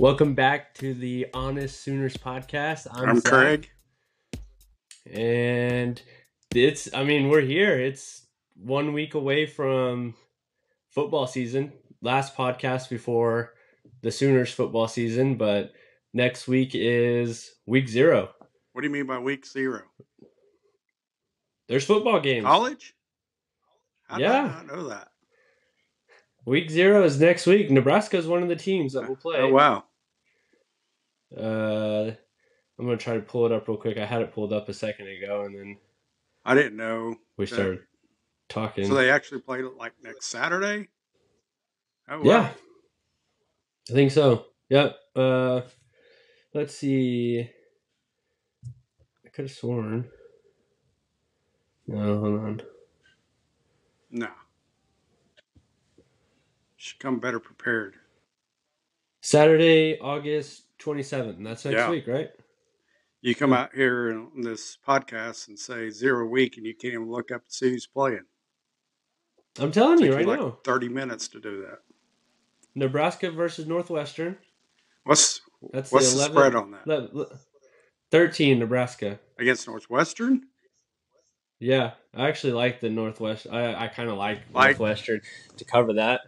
Welcome back to the Honest Sooners podcast. I'm, Zach, Craig. and it's. I mean, we're here. It's one week away from football season. Last podcast before the Sooners football season, but next week is week zero. What do you mean by week zero? There's football games. College? How Yeah. I know that? Week zero is next week. Nebraska is one of the teams that will oh, play. Oh wow. Uh, I'm gonna try to pull it up real quick. I had it pulled up a second ago, and then I didn't know. we that- started talking. So they actually played it like next Saturday? Oh wow. yeah, I think so. Yep. Uh, let's see. I could have sworn. No, hold on. No. Should come better prepared. Saturday, August 27th. That's next Yeah. week, right? You come out here in this podcast and say zero week and you can't even look up and see who's playing. I'm telling you right like now. 30 minutes to do that. Nebraska versus Northwestern. What's That's what's the the spread on that? Le- le- 13 Nebraska. Against Northwestern? Yeah, I actually like the Northwest. I, I kind of like, Like- Northwestern to cover that.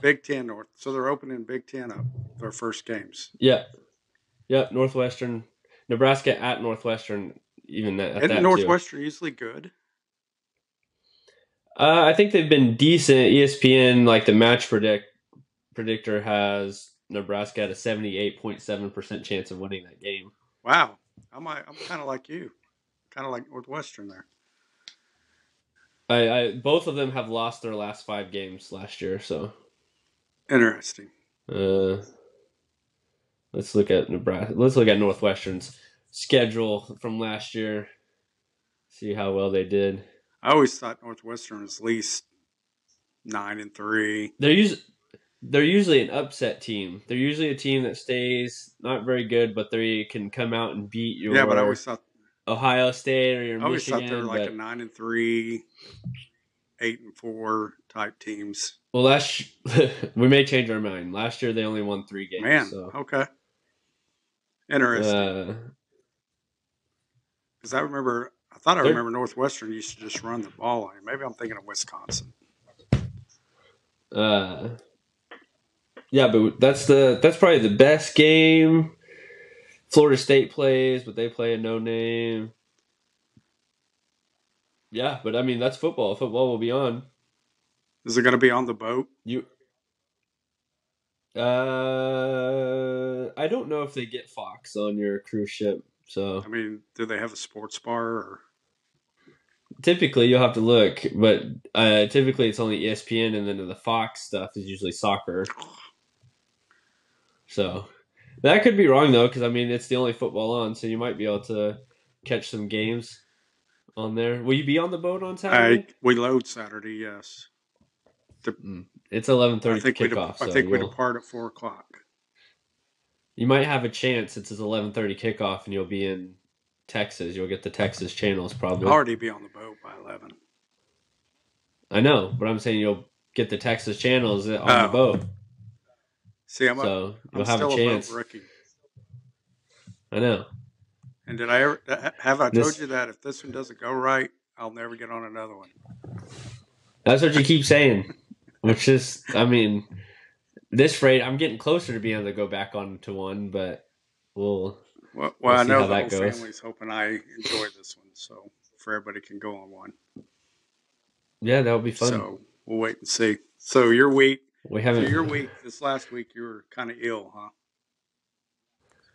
Big Ten North. So they're opening Big Ten up their first games. Yeah, yep. Northwestern, Nebraska at Northwestern. Even that, at that too. Northwestern usually good? Uh, I think they've been decent. ESPN, like the match predict predictor, has Nebraska at a seventy-eight point seven percent chance of winning that game. Wow. I'm I'm kind of like you, kind of like Northwestern there. I, I both of them have lost their last five games last year. So Interesting. uh, let's look at Nebraska. Let's look at Northwestern's schedule from last year. See how well they did. I always thought Northwestern was at least nine and three. They're usually they're usually an upset team. They're usually a team that stays not very good, but they can come out and beat your Yeah, but I always thought Ohio State or your I always Michigan. thought they were like but- a nine and three, eight and four type teams. well, last we may change our mind. Last year they only won three games. Man, so okay. Interesting. uh, Because I remember, I thought I remember Northwestern used to just run the ball. Maybe I'm thinking of Wisconsin. uh, yeah, but that's the that's probably the best game. Florida State plays, but they play a no name. Yeah, but I mean that's football. Football will be on. Is it going to be on the boat? You uh I don't know if they get Fox on your cruise ship. So I mean, do they have a sports bar or? typically you'll have to look, but uh typically it's only ESPN and then the Fox stuff is usually soccer. So that could be wrong though cuz I mean it's the only football on, so you might be able to catch some games on there. Will you be on the boat on Saturday? I, we load Saturday, yes. Mm. It's 11:30 I think we kickoff. I so think we depart at four o'clock. You might have a chance since it's eleven thirty kickoff and you'll be in Texas. You'll get the Texas channels I'll probably. already be on the boat by eleven. I know, but I'm saying you'll get the Texas channels on the Oh. boat, See, I'm, a, so you'll I'm have still a a, chance. boat rookie. I know. And did I ever have I told This- you that if this one doesn't go right, I'll never get on another one. That's what you keep saying, which is, I mean, this rate, I'm getting closer to being able to go back on to one, but we'll. Well, well We'll I know how the that whole goes. family's hoping I enjoy this one, so for everybody can go on one. Yeah, that'll be fun. So we'll wait and see. So your week, we haven't. your week, this last week, you were kind of ill, huh?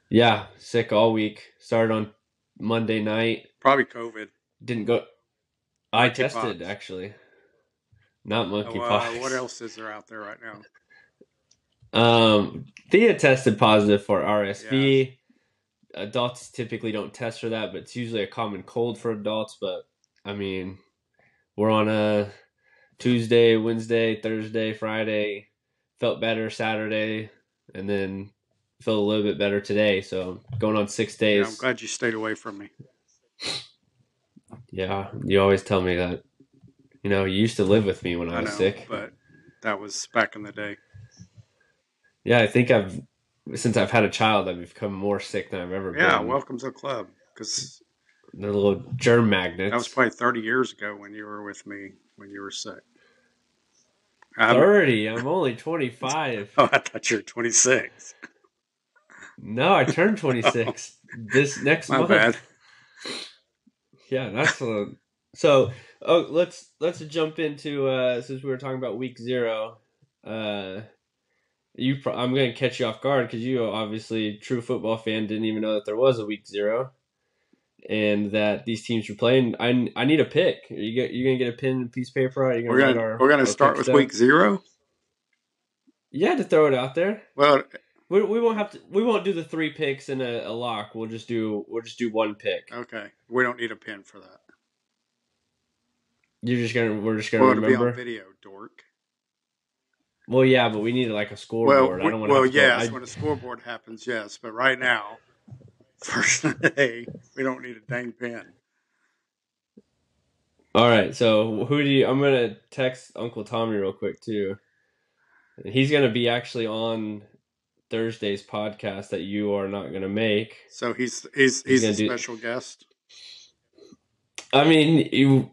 Yeah, sick all week. Started on Monday night. Probably COVID. Didn't go. I tested actually. Not Oh, monkeypox. uh, what else is there out there right now? Um, Thea tested positive for RSV. Adults typically don't test for that, but it's usually a common cold for adults. But I mean, we're on a Tuesday, Wednesday, Thursday, Friday. Felt better Saturday, and then felt a little bit better today. So going on six Yeah, days. I'm glad you stayed away from me. Yeah, you always tell me that. You know, you used to live with me when I I was know, sick. but that was back in the day. Yeah, I think I've since I've had a child, I've become more sick than I've ever Yeah, been. welcome to the club. Because They're little germ magnets. that was probably 30 years ago when you were with me when you were sick. I'm- 30. I'm only 25. oh, I thought you were 26. No, I turned 26 this next My month. bad. Yeah, that's a, so. Oh, let's let's jump into uh since we were talking about week zero. Uh, you, pro- I'm going to catch you off guard because you obviously true football fan didn't even know that there was a week zero, and that these teams were playing. I I need a pick. Are you get you gonna get a pen and piece of paper? Out? You We're gonna our- we're gonna start with week zero. Yeah, to throw it out there. Well, We, we won't have to. We won't do the three picks in a, a lock. We'll just do. We'll just do one pick. okay, we don't need a pen for that. You're just gonna. We're just gonna Well, remember. on video, dork. Well, yeah, but we need like a Well, scoreboard. I don't want to. well, yes, when a scoreboard happens, yes, but right now, first day, we don't need a dang pen. All right. So who do you? I'm gonna text Uncle Tommy real quick too. He's gonna be actually on Thursday's podcast that you are not gonna make. So he's he's He's he's a do- special guest. I mean, you,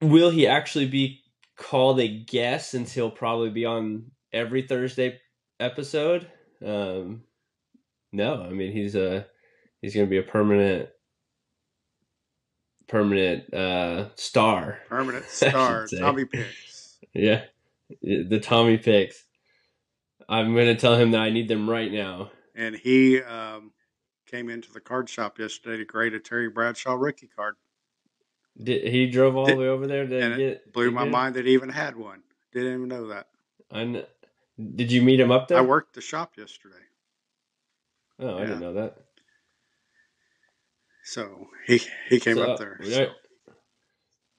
will he actually be called a guest since he'll probably be on every Thursday episode? Um, no, I mean he's a he's going to be a permanent permanent uh, star. Permanent star. Tommy Picks. Yeah, the Tommy picks. I'm going to tell him that I need them right now. And he um, came into the card shop yesterday to grade a Terry Bradshaw rookie card. Did, he drove all Did- the way over there to and it get Blew my mind that he even had one. Didn't even know that. I did you meet him up there? I worked the shop yesterday. Oh, I didn't know that. So he he came So, up there. so.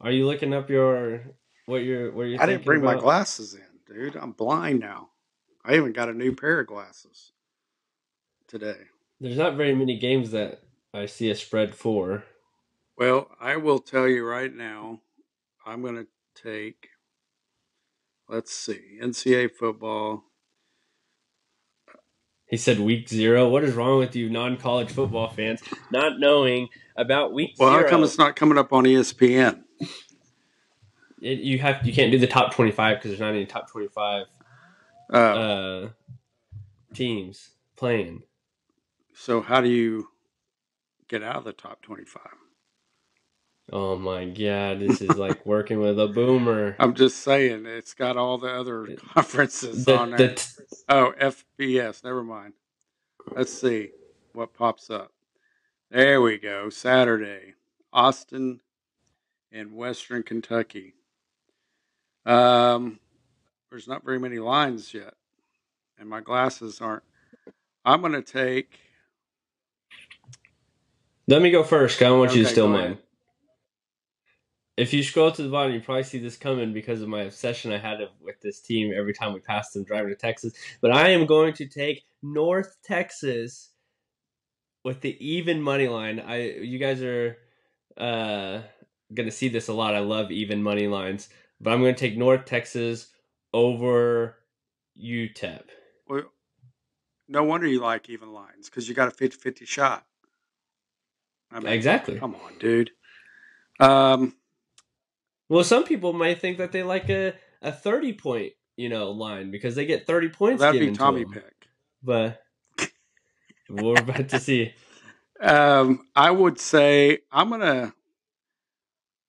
Are you looking up your what you're what you're I didn't bring my glasses in, dude. I'm blind now. I even got a new pair of glasses today. There's not very many games that I see a spread for. Well, I will tell you right now, I'm going to take, let's see, NCAA football. He said week zero. What is wrong with you, non-college football fans, not knowing about week Well, zero? how come it's not coming up on ESPN? It- you have you can't do the top twenty-five because there's not any top twenty-five Uh, uh, teams playing. so, how do you get out of the top 25? Oh my god, this is like working with a boomer. I'm just saying, it's got all the other conferences The- on the there. t- Oh, FBS. Never mind. Let's see what pops up. There we go. Saturday, Austin Peay Western Kentucky. Um, there's not very many lines yet, and my glasses aren't. I'm going to take. Let me go first. I want you to Okay, steal mine. If you scroll to the bottom, you probably see this coming because of my obsession I had with this team every time we passed them driving to Texas. But I am going to take North Texas with the even money line. I you guys are uh, gonna see this a lot. I love even money lines, but I'm going to take North Texas over UTEP. Well, no wonder you like even lines because you got a 50 50 shot. I mean, Exactly. Come on, dude. Um, Well, some people might think that they like a, a 30 point, you know, line because they get 30 points that'd be to Tommy them. pick. But we're about to see. Um, I would say I'm gonna,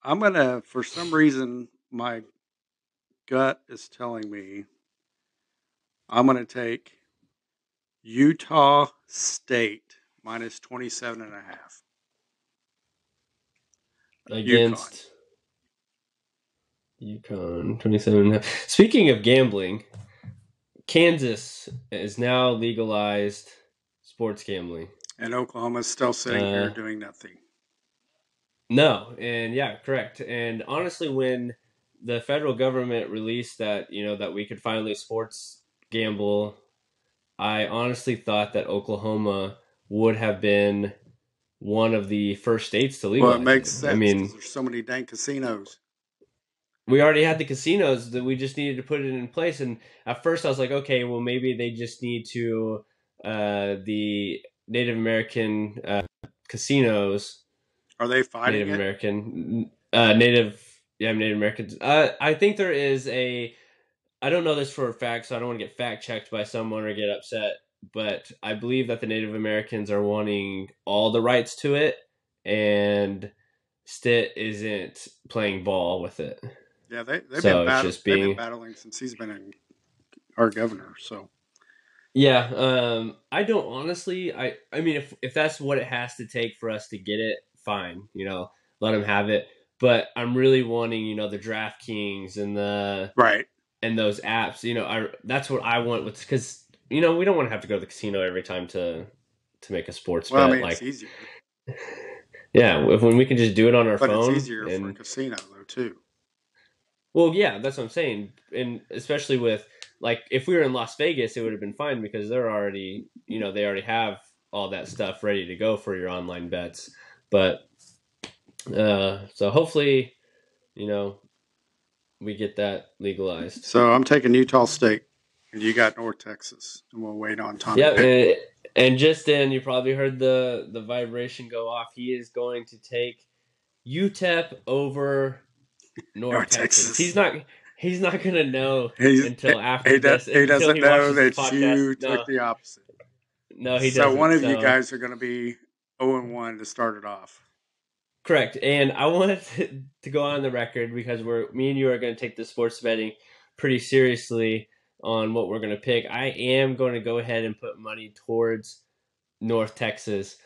I'm gonna. For some reason, my gut is telling me I'm gonna take Utah State minus 27 and a half. against UConn 27 and a half. Speaking of gambling, Kansas is now legalized sports gambling. And Oklahoma's still sitting here Uh, doing nothing. No, and yeah, correct. And honestly, when the federal government released that, you know, that we could finally sports gamble, I honestly thought that Oklahoma would have been one of the first states to legalize. Well, it makes sense. I mean, there's so many dang casinos. We already had the casinos that we just needed to put it in place and at first i was like okay well maybe they just need to uh, the Native American uh, casinos. Are they fighting Native it? American, uh, Native, yeah, Native Americans. Uh, I think there is a. I don't know this for a fact, so I don't want to get fact checked by someone or get upset. But I believe that the Native Americans are wanting all the rights to it, and Stitt isn't playing ball with it. Yeah, they they've, So been battle- just they've been battling since he's been in our governor. So Yeah, um, I don't honestly. I I mean, if if that's what it has to take for us to get it, fine. You know, let them have it. But I'm really wanting, you know, the DraftKings and the right, and those apps. You know, I that's what I want with because you know we don't want to have to go to the casino every time to to make a sports well, I bet. mean like, it's easier, yeah, if, when we can just do it on our but phone. it's easier for a casino though too. Well, yeah, that's what I'm saying, and especially with like if we were in Las Vegas, it would have been fine because they're already, you know, they already have all that stuff ready to go for your online bets. But uh, so hopefully, you know, we get that legalized. So I'm taking Utah State, and you got North Texas, and we'll wait on Tommy. Yeah, and, and just then you probably heard the the vibration go off. He is going to take UTEP over North, North Texas. Texas. He's not. He's not gonna know He's- until after he, does, this. he doesn't he know that you No. took the opposite. No, he so doesn't. So one of you guys are going to be 0 and 1 to start it off. correct. And I wanted to, to go on the record because we're me and you are going to take the sports betting pretty seriously on what we're going to pick. I am going to go ahead and put money towards North Texas,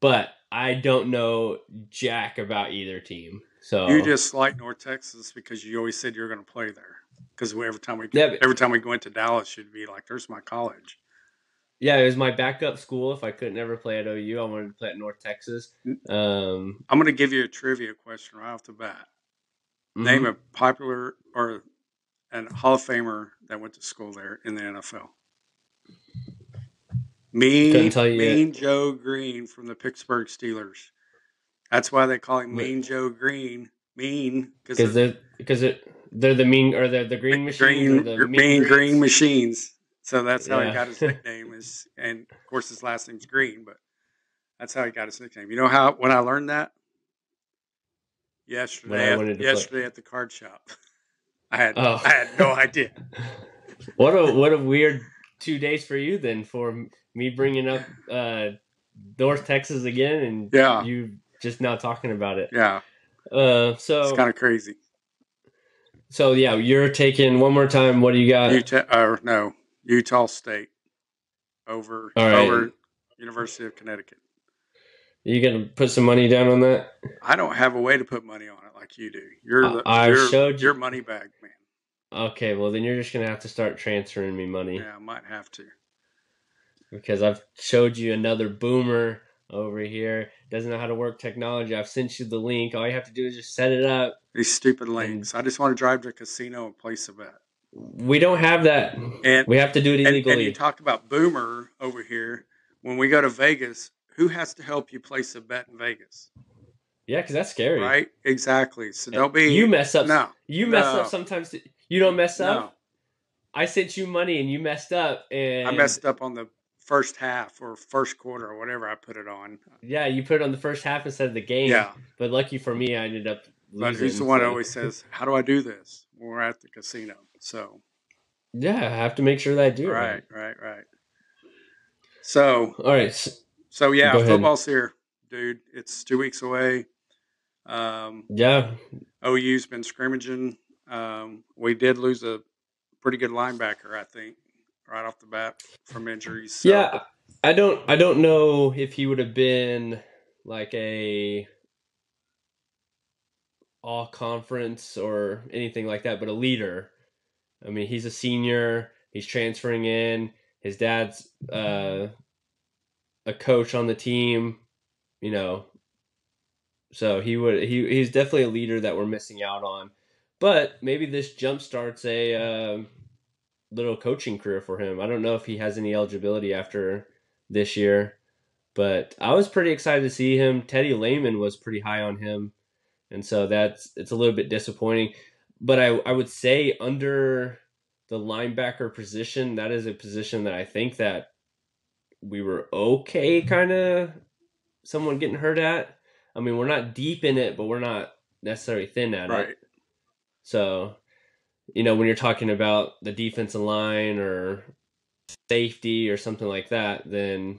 but I don't know jack about either team. So You just like North Texas because you always said you were going to play there. Because every time we Yeah, every time we went to Dallas, you'd be like, "There's my college." yeah, it was my backup school. If I couldn't ever play at OU, I wanted to play at North Texas. Um, I'm going to give you a trivia question right off the bat. Name a popular or a Hall of Famer that went to school there in the NFL. Mean, Couldn't tell you yet. Mean Joe Greene from the Pittsburgh Steelers. That's why they call him. Mean Joe Greene. Mean because they're because it they're the mean or they're the green machines green, the mean green machines. So that's how he got his nickname. Is and of course his last name's Greene, but that's how he got his nickname. You know how when I learned that yesterday, at, to play. yesterday at the card shop, I had Oh. I had no idea. What a what a weird two days for you then for me bringing up uh, North Texas again and Yeah. you just now talking about it. Yeah, Uh, it's so kind of crazy. so yeah, you're taking one more time. What do you got? Utah or no Utah State over right. over University of Connecticut. you gonna put some money down on that? I don't have a way to put money on it like you do. You're the I you're, showed you- you're money bag man. Okay, well then you're just gonna have to start transferring me money Yeah, I might have to. because I've showed you another boomer over here doesn't know how to work technology. I've sent you the link. All you have to do is just set it up. These stupid links. I just want to drive to a casino and place a bet. We don't have that. And We have to do it and, illegally. and you talk about boomer over here. When we go to Vegas, who has to help you place a bet in Vegas? yeah, because that's scary. Right? Exactly. So don't be You mess up. No. You mess No. up sometimes. You don't mess No. up. I sent you money and you messed up. And I messed up on the first half or first quarter or whatever I put it on. Yeah, you put it on the first half instead of the game. Yeah. But lucky for me, I ended up. Losing, But who's the one that always says, How do I do this? When we're at the casino. So Yeah, I have to make sure that I do it right, right, right. So All right. s- so yeah, football's here, dude. It's two weeks away. Um, Yeah, OU's been scrimmaging. Um, we did lose a pretty good linebacker, I think, right off the bat from injuries. So, yeah. I don't. I don't know if he would have been like a all conference or anything like that, but a leader. I mean, he's a senior. He's transferring in. His dad's uh, a coach on the team. You know, so he would. He he's definitely a leader that we're missing out on. But maybe this jump starts a um little coaching career for him. I don't know if he has any eligibility after this year, but I was pretty excited to see him. Teddy Lehman was pretty high on him, and so that's it's a little bit disappointing. But I I would say under the linebacker position, that is a position that I think that we were okay, kind of someone getting hurt at. I mean, we're not deep in it, but we're not necessarily thin at Right. it. So, you know, when you're talking about the defensive line or safety or something like that, then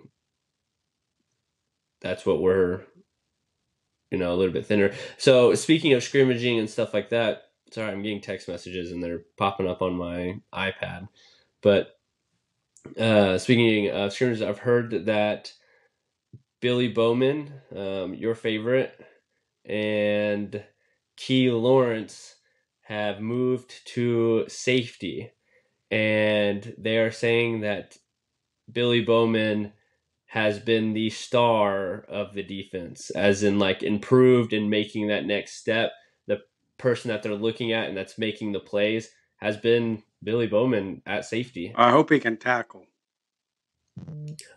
that's what we're, you know, a little bit thinner. So, speaking of scrimmaging and stuff like that, sorry, I'm getting text messages and they're popping up on my iPad. But uh, speaking of scrimmages, I've heard that Billy Bowman, um, your favorite, and Key Lawrence have moved to safety. And they are saying that Billy Bowman has been the star of the defense, as in like improved in making that next step. The person that they're looking at and that's making the plays has been Billy Bowman at safety. I hope he can tackle.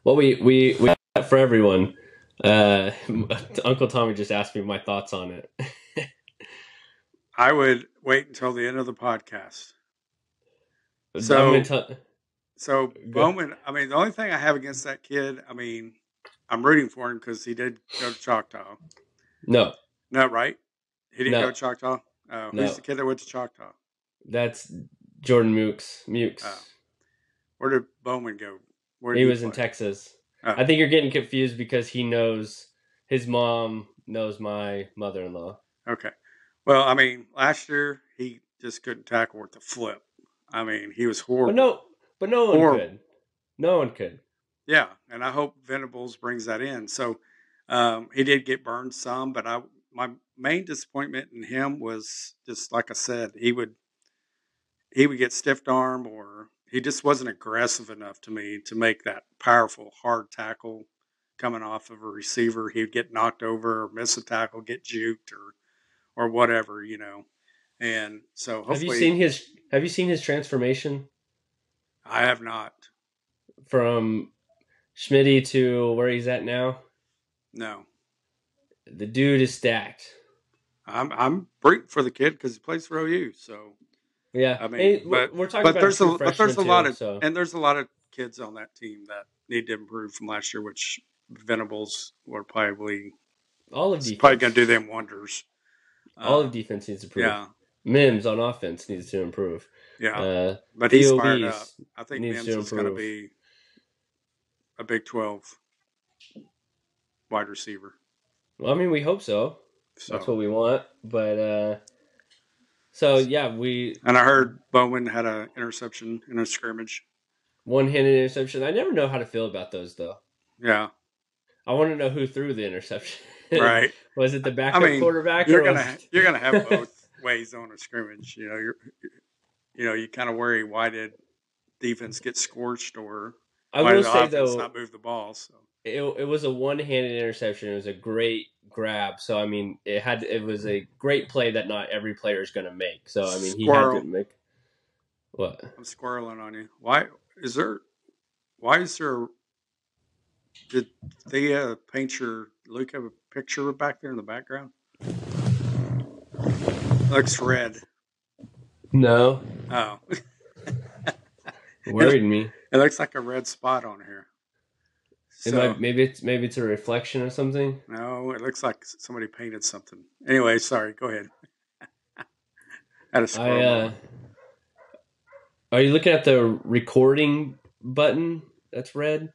Well, we we we for everyone. Uh, Uncle Tommy just asked me my thoughts on it. I would wait until the end of the podcast. So- gonna So Go. Bowman, I mean, the only thing I have against that kid, I mean, I'm rooting for him because he did go to Choctaw. no, No, right? He didn't No. go to Choctaw. Oh, No. who's the kid that went to Choctaw? that's Jordan Mooks. Mukes. Oh. Where did Bowman go? Where did he was in? Texas. Oh. I think you're getting confused because he knows his mom knows my mother-in-law. Okay. Well, I mean, last year he just couldn't tackle worth a flip. I mean, he was horrible. But no, but no one Horrible. could. No one could. Yeah, and I hope Venables brings that in. So um, he did get burned some, but I my main disappointment in him was just like I said, he would he would get stiffed arm or he just wasn't aggressive enough to me to make that powerful hard tackle coming off of a receiver. He'd get knocked over or miss a tackle, get juked or or whatever, you know. And so hopefully Have you seen his Have you seen his transformation I have not. from Schmitty to where he's at now? No. The dude is stacked. I'm I'm rooting for the kid because he plays for OU. So Yeah, I mean, we're- but- we're talking but about there's a but there's a freshman lot too, of so. and there's a lot of kids on that team that need to improve from last year, which Venables will probably all of it's probably going to do them wonders. All Uh, of defense needs to improve. yeah, Mims on offense needs to improve. yeah, Uh, but he's DOBs fired up. I think Mims is going to be a Big Twelve wide receiver. well, I mean, we hope so. So, That's what we want. But uh, so yeah, we and I heard Bowman had an interception in a scrimmage. one-handed interception. I never know how to feel about those though. Yeah, I want to know who threw the interception. right. was it the backup mean, quarterback? you're gonna was you're gonna have both ways on a scrimmage. You know, you're you know you kind of worry why did defense get scorched or I why will did the say though, not move the ball. So it, it was a one-handed interception. It was a great grab. So I mean, it had it was a great play that not every player is going to make. So I mean, he Squirrel. had to make what? I'm squirreling on you. Why is there? Why is there? Did they uh, paint your Luke have a picture back there in the background? Looks red. No, Oh, worried me. it looks like a red spot on here. So, might, maybe it's maybe it's a reflection of something. No, it looks like somebody painted something. Anyway, sorry. Go ahead. Had a I uh, are you looking at the recording button that's red?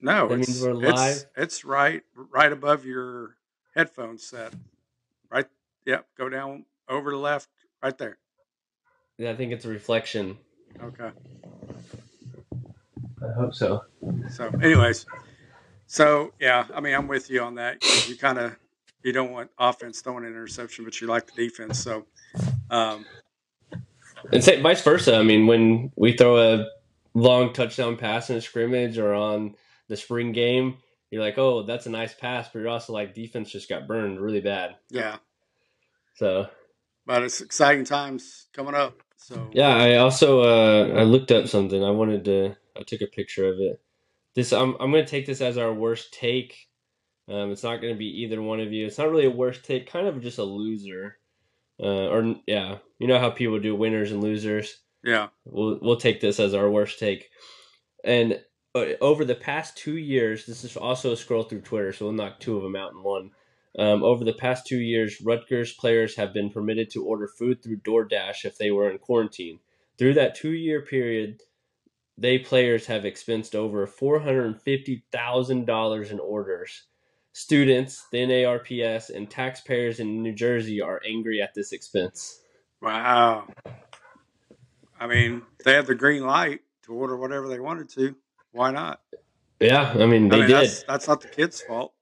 No, that it's, means we're it's- live? It's, right, right above your headphone set. Right. Yep. Go down over the left. Right there. Yeah, I think it's a reflection. Okay. I hope so. So, anyways, so yeah, I mean, I'm with you on that. You kind of you don't want offense throwing an interception, but you like the defense. So, um, And say, vice versa. I mean, when we throw a long touchdown pass in a scrimmage or on the spring game, you're like, oh, that's a nice pass, but you're also like, defense just got burned really bad. yeah, So but it's exciting times coming up. So yeah, I also uh, I looked up something. I wanted to. I took a picture of it. This I'm I'm gonna take this as our worst take. Um, it's not gonna be either one of you. It's not really a worst take. Kind of just a loser. Uh, or yeah, you know how people do winners and losers. yeah, We'll we'll take this as our worst take. And over the past two years, this is also a scroll through Twitter, so we'll knock two of them out in one. Um, over the past two years, Rutgers players have been permitted to order food through DoorDash if they were in quarantine. Through that two year period, they players have expensed over $450,000 in orders. Students, the NARPS, and taxpayers in New Jersey are angry at this expense. Wow. I mean, they had the green light to order whatever they wanted to. Why not? Yeah, I mean, they I mean, did. that's, that's not the kids' fault.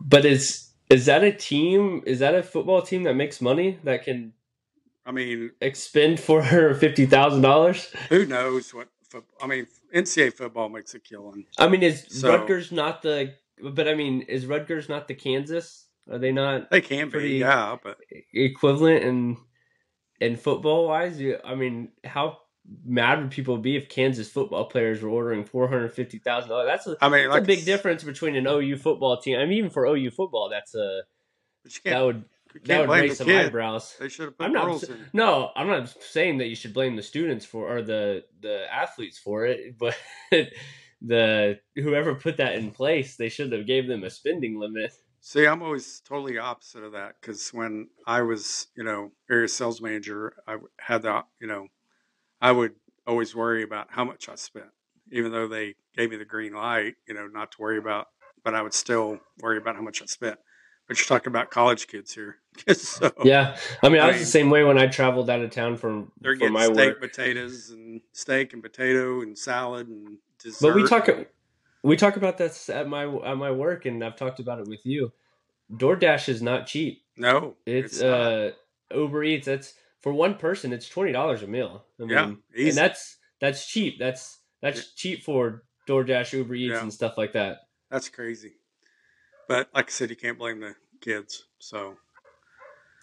But is is that a team? Is that a football team that makes money that can I mean, expend four hundred fifty thousand dollars? who knows what? I mean, NCAA football makes a killing. I mean, is So- Rutgers not the? But I mean, is Rutgers not the Kansas? Are they not They can be, yeah, but equivalent in in football wise? I mean, how mad would people be if Kansas football players were ordering four hundred fifty thousand dollars? That's a I mean, that's like a big difference between an OU football team. I mean, even for OU football, that's a that would that would raise some kid. eyebrows. They should have put I'm not in. no, I'm not saying that you should blame the students for or the the athletes for it, but the whoever put that in place, they should have gave them a spending limit. See, I'm always totally opposite of that because when I was, you know, area sales manager, I had the, you know, I would always worry about how much I spent, even though they gave me the green light, you know, not to worry about, but I would still worry about how much I spent. But you're talking about college kids here, so Yeah, I mean, I, I was mean- the same way when I traveled out of town from they're getting my steak, work. potatoes, and steak and potato and salad and dessert. But we talk we talk about this at my at my work, and I've talked about it with you. DoorDash is not cheap. no, It's, not. uh Uber Eats. That's for one person. It's twenty dollars a meal. I mean, Yeah, easy. and that's that's cheap. That's that's cheap for DoorDash, Uber Eats, Yeah. and stuff like that. that's crazy. But like I said, you can't blame the kids. So,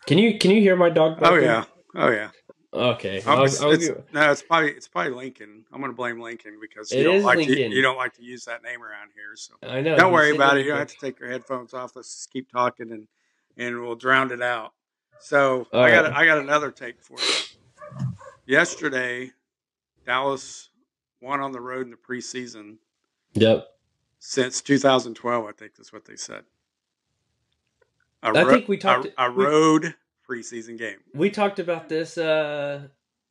Can you can you hear my dog? oh yeah, oh yeah. Okay. I'll- it's, I'll it's- give- no, it's probably it's probably Lincoln. I'm going to blame Lincoln because you It don't like Lincoln. To, you don't like to use that name around here. So I know. don't worry about it. You don't have to take your headphones off. Let's just keep talking and and we'll drown it out. So All I got right. I got another take for you. Yesterday, Dallas won on the road in the preseason Yep. since 2012. I think that's what they said. A I think we a- talked- a, we- road preseason game. We talked about this. uh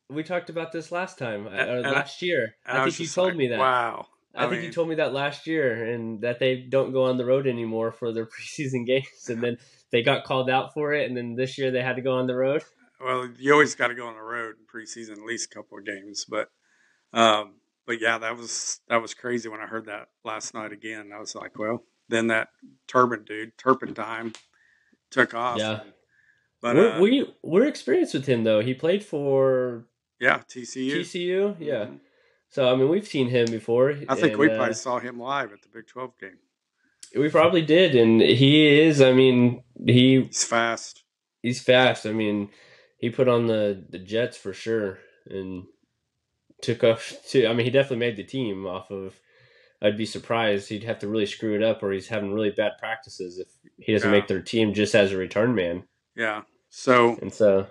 We talked about this last time, uh, And- and I- last year. And I think you told like, me that. Wow. I, think you told me that last year, and that they don't go on the road anymore for their preseason games, and then they got called out for it, and then this year they had to go on the road. Well, you always got to go on the road in preseason, at least a couple of games. But, um, but yeah, that was that was crazy when I heard that last night again. I was like, well, then that turban dude, Turpentine, took off. Yeah. But we're, uh, we we're experienced with him though. He played for yeah, TCU. TCU, yeah. Mhm. So I mean, we've seen him before. I think and, we uh, probably saw him live at the Big Twelve game. We probably did, and he is. I mean, he He's fast. he's fast. I mean, he put on the the Jets for sure, and took off to. I mean, he definitely made the team off of. I'd be surprised he'd have to really screw it up, or he's having really bad practices if he doesn't Yeah. make their team just as a return man. Yeah. So And so,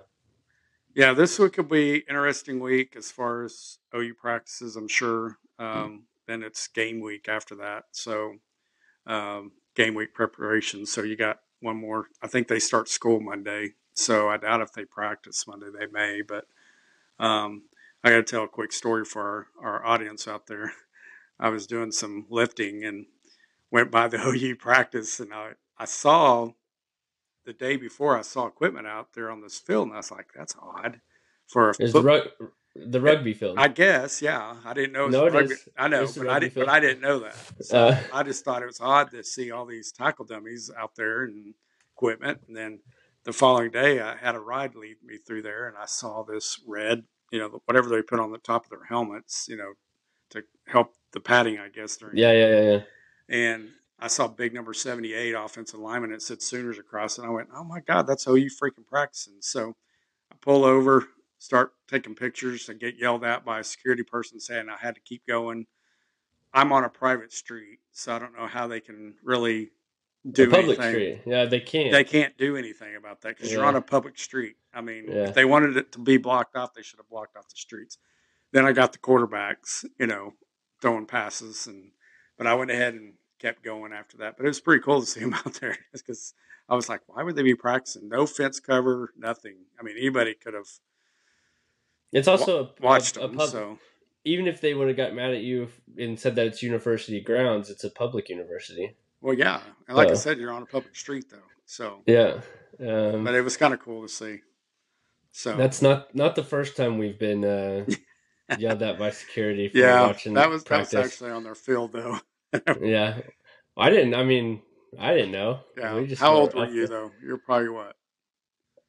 Yeah, this week will be interesting week as far as OU practices. I'm sure. Um, then it's game week after that, so um, game week preparation. So you got one more. I think they start school Monday, so I doubt if they practice Monday. They may, but um, I got to tell a quick story for our, our audience out there. I was doing some lifting and went by the OU practice, and I I saw the day before I saw equipment out there on this field, and I was like, "That's odd." For a is foot- the rugby field? I guess, yeah. I didn't know. It was No, it rugby- is. I know, but I didn't. But I didn't know that. So Uh, I just thought it was odd to see all these tackle dummies out there and equipment. And then the following day, I had a ride lead me through there, and I saw this red, you know, whatever they put on the top of their helmets, you know, to help the padding, I guess. During yeah, yeah, yeah, yeah. and I saw big number 78 offensive lineman. It said Sooners across, and I went, "Oh my God, that's how you freaking practicing." So I pull over, start taking pictures, and get yelled at by a security person saying I had to keep going. I'm on a private street, so I don't know how they can really do A public anything. street. Yeah, they can't. They can't do anything about that because you're on a public street. I mean, Yeah. if they wanted it to be blocked off, they should have blocked off the streets. Then I got the quarterbacks, you know, throwing passes, and but I went ahead and kept going after that. But it was pretty cool to see him out there because I was like, why would they be practicing? No fence cover, nothing. I mean, anybody could have. It's also wa- watched a, a them. pub- so even if they would have got mad at you and said that it's university grounds, it's a public university. well, yeah, and like I said, you're on a public street though. So, Yeah. Um, but it was kind of cool to see. So That's not not the first time we've been uh, yelled at by security for yeah, watching that was that was actually on their field though. yeah, I didn't. I mean, I didn't know. Yeah. We just How old were were you there. though? You're probably what?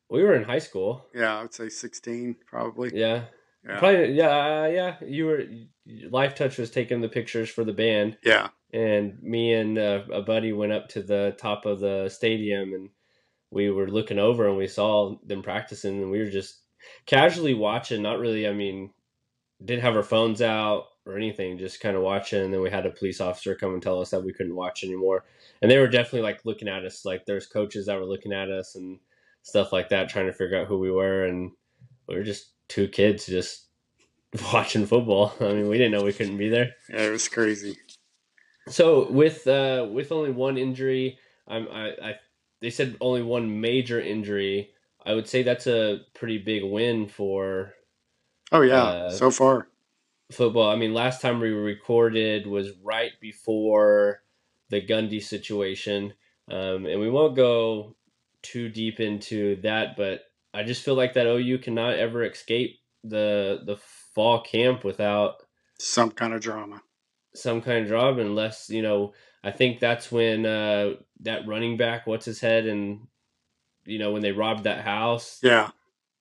We were in high school. Yeah, I would say 16 probably. Yeah, Yeah. probably. Yeah, uh, yeah. You were. Lifetouch was taking the pictures for the band, Yeah. and me and uh, a buddy went up to the top of the stadium, and we were looking over, and we saw them practicing, and we were just casually watching. Not really. I mean, didn't have our phones out or anything, just kind of watching. And then we had a police officer come and tell us that we couldn't watch anymore. And they were definitely like looking at us, like there's coaches that were looking at us and stuff like that, trying to figure out who we were. And we were just two kids just watching football. I mean, we didn't know we couldn't be there. Yeah, it was crazy. So with uh, with only one injury, I'm I, I they said only one major injury. I would say that's a pretty big win for Oh yeah, Uh, so far. football. I mean, last time we recorded was right before the Gundy situation, um, and we won't go too deep into that. But I just feel like that OU cannot ever escape the the fall camp without Some kind of drama. some kind of drama, unless you know. I think that's when uh, that running back, what's his head, and you know when they robbed that house Yeah.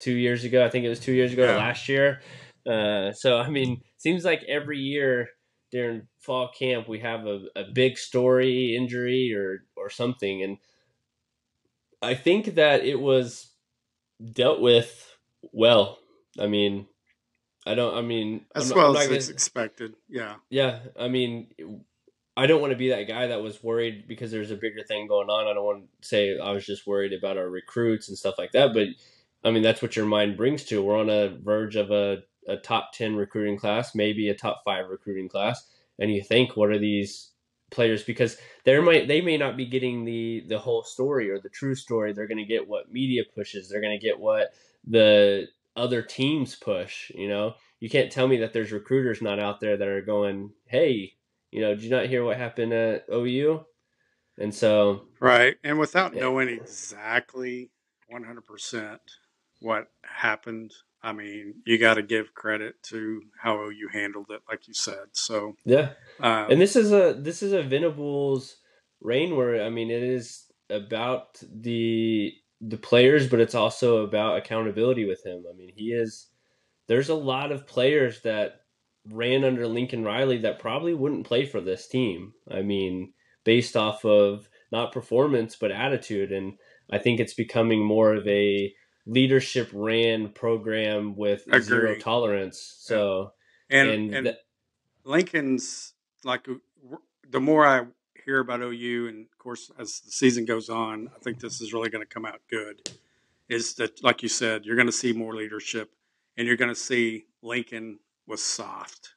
two years ago. I think it was two years ago, Yeah. last year. Uh, so I mean, seems like every year during fall camp we have a, a big story, injury, or or something, and I think that it was dealt with well. I mean, I don't. I mean, As I'm well as not it's gonna- expected. Yeah. yeah, I mean, I don't want to be that guy that was worried because there's a bigger thing going on. I don't want to say I was just worried about our recruits and stuff like that, but I mean, that's what your mind brings to. We're on a verge of a, a top 10 recruiting class, maybe a top five recruiting class. And you think, what are these players? Because they might, they may not be getting the, the whole story or the true story. They're going to get what media pushes. They're going to get what the other teams push, you know? You can't tell me that there's recruiters not out there that are going, hey, you know, did you not hear what happened at OU? And so, Right. And without Yeah. knowing exactly 100% what happened, I mean, you got to give credit to how you handled it, like you said. So, yeah. um, And this is a this is a Venables reign where I mean it is about the the players, but it's also about accountability with him. I mean, he is there's a lot of players that ran under Lincoln Riley that probably wouldn't play for this team. I mean, based off of not performance but attitude and I think it's becoming more of a leadership ran program with zero tolerance. So and, and, and that- Lincoln's like the more I hear about OU, and of course, as the season goes on, I think this is really going to come out good. Is that, like you said, you're going to see more leadership, and you're going to see Lincoln was soft.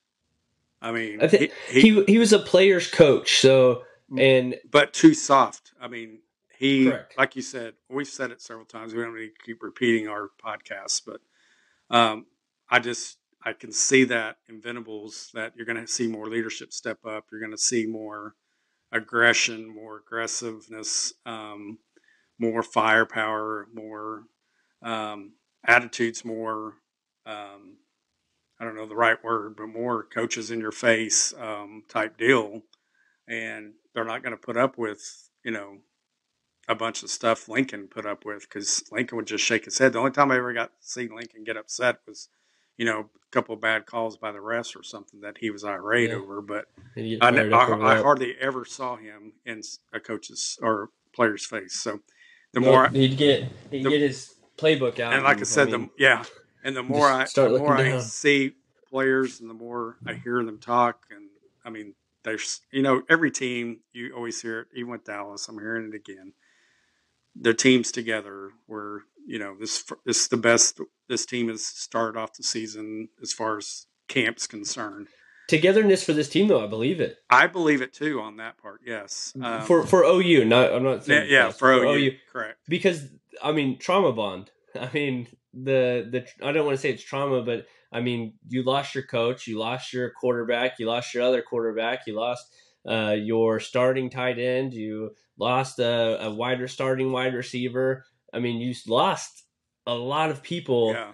I mean, I he, he he was a player's coach, so and but too soft. I mean, he, Correct. like you said, we've said it several times. We don't need to keep repeating our podcast, but um, I just I can see that in Venables that you're going to see more leadership step up. You're going to see more aggression, more aggressiveness, um, more firepower, more um, attitudes, more. Um, I don't know the right word, but more coaches in your face um, type deal, and they're not going to put up with you know a bunch of stuff Lincoln put up with because Lincoln would just shake his head. The only time I ever got to see Lincoln get upset was, you know, a couple of bad calls by the refs or something that he was irate Yeah. over. But I, I, I hardly ever saw him in a coach's or player's face. So the No, more, he'd get he'd the- get his playbook out, and like I said, mean, the yeah, and the more I start the more looking I down. see players and the more I hear them talk, and I mean, there's you know every team you always hear it, even with Dallas. I'm hearing it again. Their teams together were you know this this is the best this team has started off the season as far as camp's concerned. togetherness for this team, though. I believe it. I believe it too on that part. Yes, um, for for OU, not I'm not yeah, saying yeah for OU, correct. because I mean trauma bond. I mean the the I don't want to say it's trauma, but I mean you lost your coach, you lost your quarterback, you lost your other quarterback, you lost uh, your starting tight end, you lost a, a wider starting wide receiver. I mean you lost a lot of people, Yeah,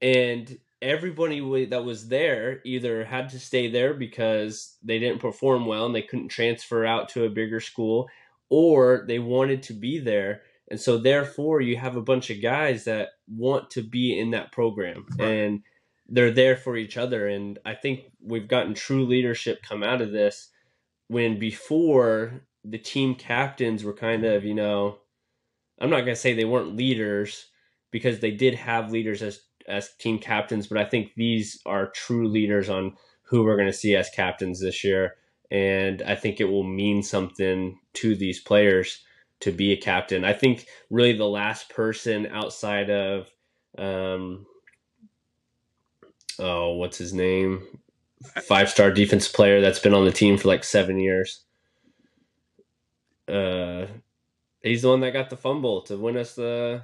and everybody that was there either had to stay there because they didn't perform well and they couldn't transfer out to a bigger school, or they wanted to be there. And so, therefore, you have a bunch of guys that want to be in that program Right. and they're there for each other. And I think we've gotten true leadership come out of this when before the team captains were kind of, you know, I'm not going to say they weren't leaders because they did have leaders as as team captains, but I think these are true leaders on who we're going to see as captains this year, and I think it will mean something to these players to be a captain. I think really the last person outside of um oh what's his name? Five star defense player that's been on the team for like seven years uh he's the one that got the fumble to win us the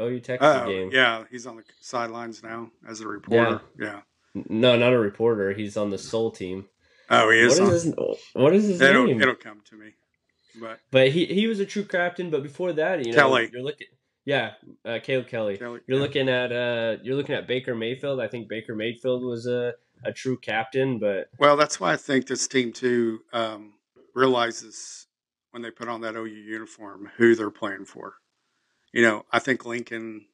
OU Texas oh game yeah, he's on the sidelines now as a reporter. Yeah. no not a reporter he's on the soul team Oh, he what is. is on, his what is his it'll, name it'll come to me, but but he he was a true captain but before that you know Kelly. you're looking yeah uh, Caleb Kelly Kelly, You're yeah. looking at uh you're looking at Baker Mayfield. I think Baker Mayfield was a, a true captain, but Well, that's why I think this team too um, realizes when they put on that OU uniform who they're playing for. You know, I think Lincoln.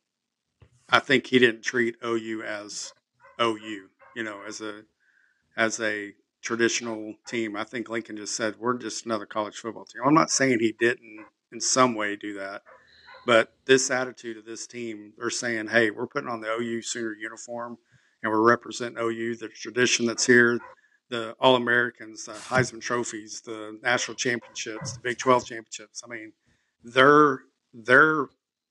I think he didn't treat OU as OU. You know, as a as a traditional team. I think Lincoln just said we're just another college football team. I'm not saying he didn't in some way do that, but this attitude of this team, they're saying, "Hey, we're putting on the OU Sooner uniform." And we're representing OU, the tradition that's here, the All Americans, the Heisman trophies, the national championships, the Big Twelve championships. I mean, they're they're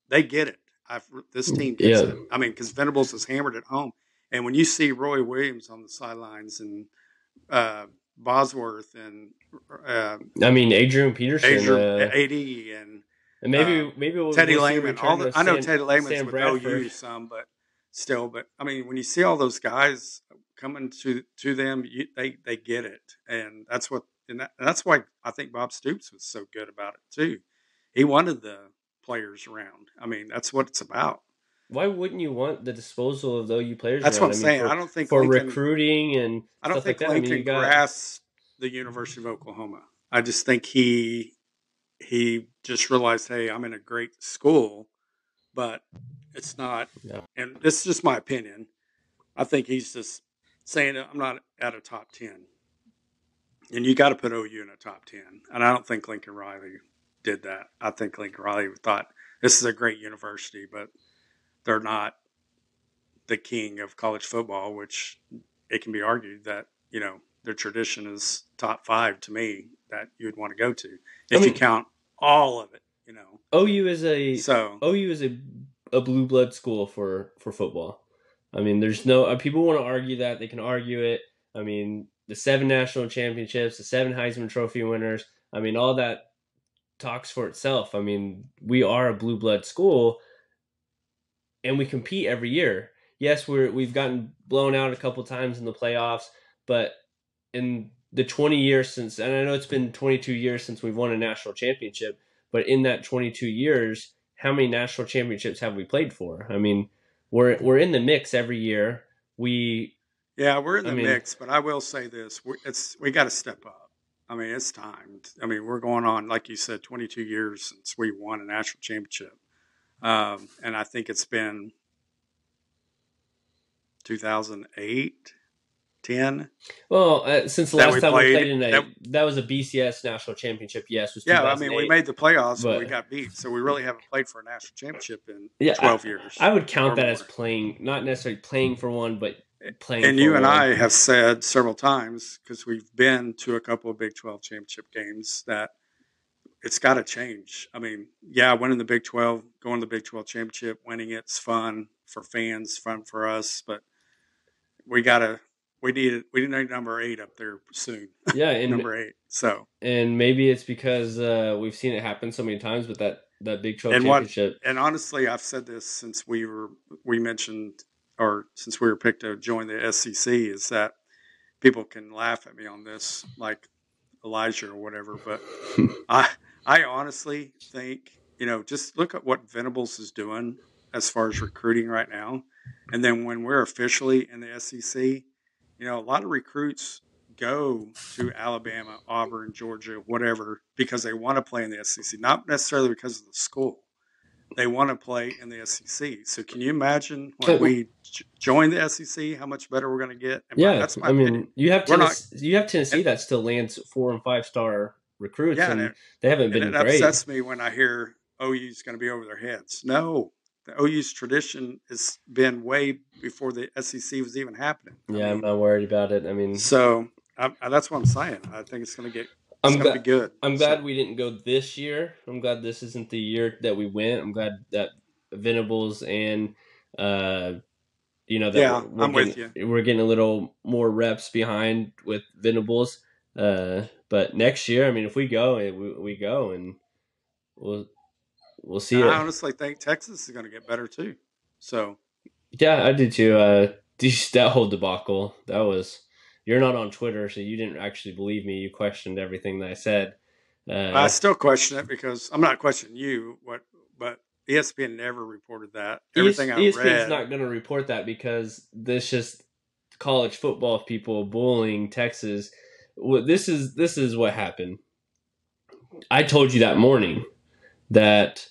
they get it. I've, this team gets Yeah. it. I mean, because Venables is hammered at home, and when you see Roy Williams on the sidelines and uh, Bosworth and uh, I mean Adrian Peterson, Adrian, uh, AD and and maybe uh, maybe we'll Teddy we'll Lehman, all the, I know Teddy Lehman's Sam with Bradford. OU some, but still, but I mean, when you see all those guys coming to to them, you, they they get it, and that's what, and, that, and that's why I think Bob Stoops was so good about it too. He wanted the players around. I mean, that's what it's about. Why wouldn't you want the disposal of OU players? That's around? what I'm I mean, saying. For, I don't think for Lincoln, recruiting and I don't stuff think like that. I mean, Lincoln got grasped the University of mm-hmm. Oklahoma. I just think he he just realized, hey, I'm in a great school, but it's not. Yeah. And this is just my opinion. I think he's just saying I'm not at a top ten, and you got to put OU in a top ten. And I don't think Lincoln Riley did that. I think Lincoln Riley thought this is a great university, but they're not the king of college football, which it can be argued that you know their tradition is top five to me that you'd want to go to if I mean- you count all of it. You know, OU is a so OU is a a blue blood school for for football. I mean, there's no uh, people want to argue that they can argue it. I mean, the seven national championships, the seven Heisman Trophy winners. I mean, all that talks for itself. I mean, we are a blue blood school, and we compete every year. Yes, we're we've gotten blown out a couple times in the playoffs, but in the 20 years since, and I know it's been 22 years since we've won a national championship, but in that 22 years, how many national championships have we played for? I mean, we're we're in the mix every year. We yeah, we're in I the mean- mix. But I will say this: we, it's we got to step up. I mean, it's time. I mean, we're going on, like you said, 22 years since we won a national championship, um, and I think it's been 2008, 10. well uh, since the last we time played- we played in a that- that, was a BCS national championship. Yes, was Yeah, I mean, we made the playoffs, but, we got beat. So we really haven't played for a national championship in Yeah, 12 years. I would count that as playing, not necessarily playing for one, but playing. and you and. I have said several times because we've been to a couple of Big 12 championship games that it's got to change. I mean, yeah, winning the Big 12, going to the Big 12 championship, winning it's fun for fans, fun for us, but we got to we need we need number eight up there soon. Yeah, and number eight. So and maybe it's because uh, we've seen it happen so many times with that that Big Twelve And what- championship. and honestly, I've said this since we were we mentioned or since we were picked to join the SEC is that people can laugh at me on this, like Elijah or whatever, but I I honestly think you know just look at what Venables is doing as far as recruiting right now, and then when we're officially in the SEC, you know a lot of recruits go to Alabama, Auburn, Georgia, whatever because they want to play in the SEC, not necessarily because of the school. They want to play in the SEC. So can you imagine when we j- join the SEC, how much better we're going to get? And my- Yeah, that's my I mean, opinion. you have We're not- Tennessee, you have Tennessee that still lands four and five star recruits, Yeah, and and it- they haven't And been it great. upsets me when I hear OU's going to be over their heads. No, the OU's tradition has been way before the SEC was even happening. I Yeah, I'm mean, not worried about it. I mean, so I, I, that's what I'm saying. I think it's going to get. I'm going glad. be good. I'm So- glad we didn't go this year. I'm glad this isn't the year that we went. I'm glad that Venables and uh, you know that Yeah, we're, we're I'm with getting, We're getting a little more reps behind with Venables. Uh, but next year, I mean, if we go, eh, we, we go, and we'll we'll see I it. honestly think Texas is going to get better too. So Yeah, I did too. Uh, that whole debacle, that was. You're not on Twitter, so you didn't actually believe me. You questioned everything that I said. Uh, I still question it because I'm not questioning you. What, but ESPN never reported that. Everything I ESPN's read. not going to report that because this just college football people bullying Texas. This is this is what happened. I told you that morning that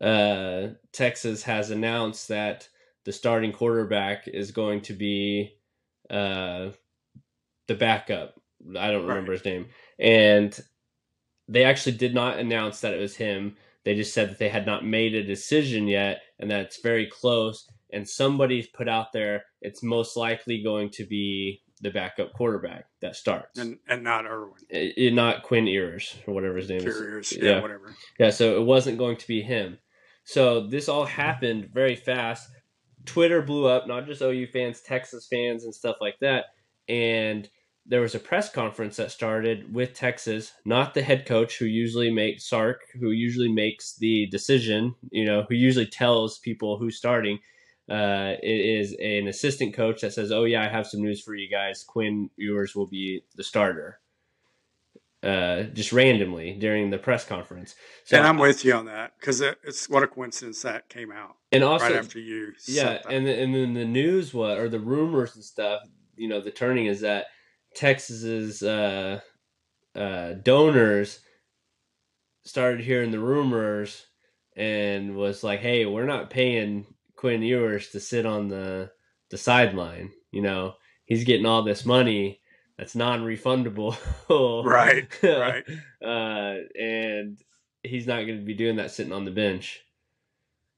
uh, Texas has announced that the starting quarterback is going to be uh, the backup. I don't remember his name, and they actually did not announce that it was him. They just said that they had not made a decision yet and that it's very close. And somebody's put out there it's most likely going to be the backup quarterback that starts. and and not Irwin. It- it- not Quinn Ewers or whatever his name Curious, is. yeah, whatever. Yeah, so it wasn't going to be him. So this all happened very fast. Twitter blew up, not just OU fans, Texas fans, and stuff like that. And there was a press conference that started with Texas, not the head coach who usually makes Sark, who usually makes the decision, you know, who usually tells people who's starting. Uh, it is an assistant coach that says, "Oh yeah, I have some news for you guys. Quinn Ewers will be the starter." Uh, just randomly during the press conference. So and I'm with you on that because it, it's what a coincidence that came out and also right after you. yeah and the, and then the news what or the rumors and stuff you know the turning is that texas's uh uh donors started hearing the rumors and was like hey we're not paying quinn ewers to sit on the the sideline you know he's getting all this money that's non-refundable right, right. uh and he's not going to be doing that sitting on the bench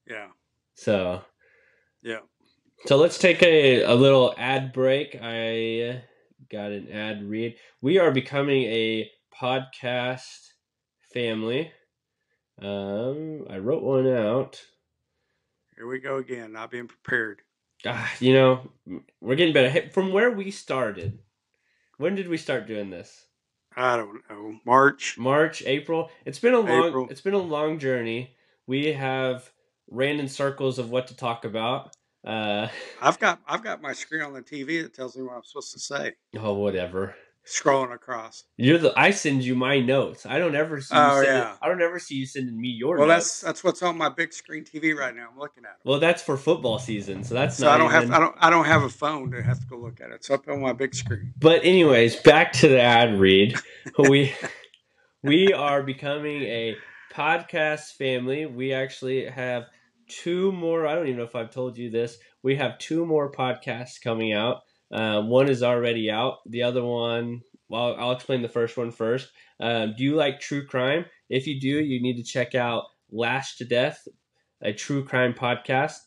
Yeah, so yeah. so let's take a, a little ad break. I got an ad read. We are becoming a podcast family. Um, I wrote one out. Here we go again. Not being prepared. Ah, you know, we're getting better. Hey, From where we started, when did we start doing this? I don't know. March. March, April. It's been a long. April. It's been a long journey. We have ran in circles of what to talk about. Uh, I've got I've got my screen on the TV that tells me what I'm supposed to say. oh, whatever. Scrolling across. You're the. I send you my notes. I don't ever see. Oh, yeah. I don't ever see you sending me your Well, notes. that's that's what's on my big screen TV right now. I'm looking at it. well, that's for football season, so that's So not I don't even- have I don't I don't have a phone to have to go look at it. It's up on my big screen. But anyways, back to the ad read. we we are becoming a podcast family. We actually have two more. I don't even know if I've told you this. We have two more podcasts coming out. Uh, one is already out. The other one, well, I'll explain the first one first. Um, do you like true crime? If you do, you need to check out Lashed to Death, a true crime podcast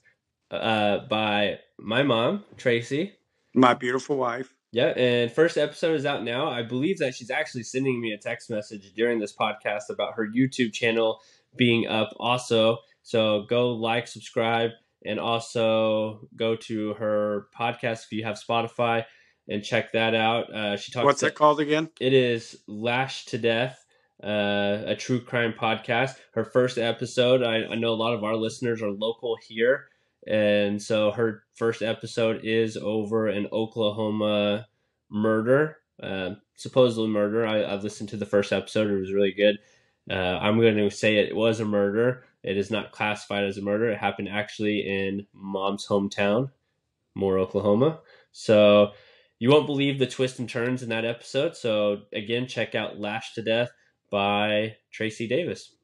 uh, by my mom, Tracy. My beautiful wife. Yeah, and first episode is out now. I believe that she's actually sending me a text message during this podcast about her YouTube channel being up also. So go like, subscribe, and also go to her podcast if you have Spotify. and check that out. Uh, she talks. What's it called again? It is Lashed to Death, uh, a true crime podcast. Her first episode. I, I know a lot of our listeners are local here, and so her first episode is over an Oklahoma murder, uh, supposedly murder. I, I listened to the first episode; it was really good. Uh, I'm going to say it was a murder. It is not classified as a murder. It happened actually in mom's hometown, Moore, Oklahoma. So you won't believe the twists and turns in that episode. So again, check out Lashed to Death by Tracy Davis.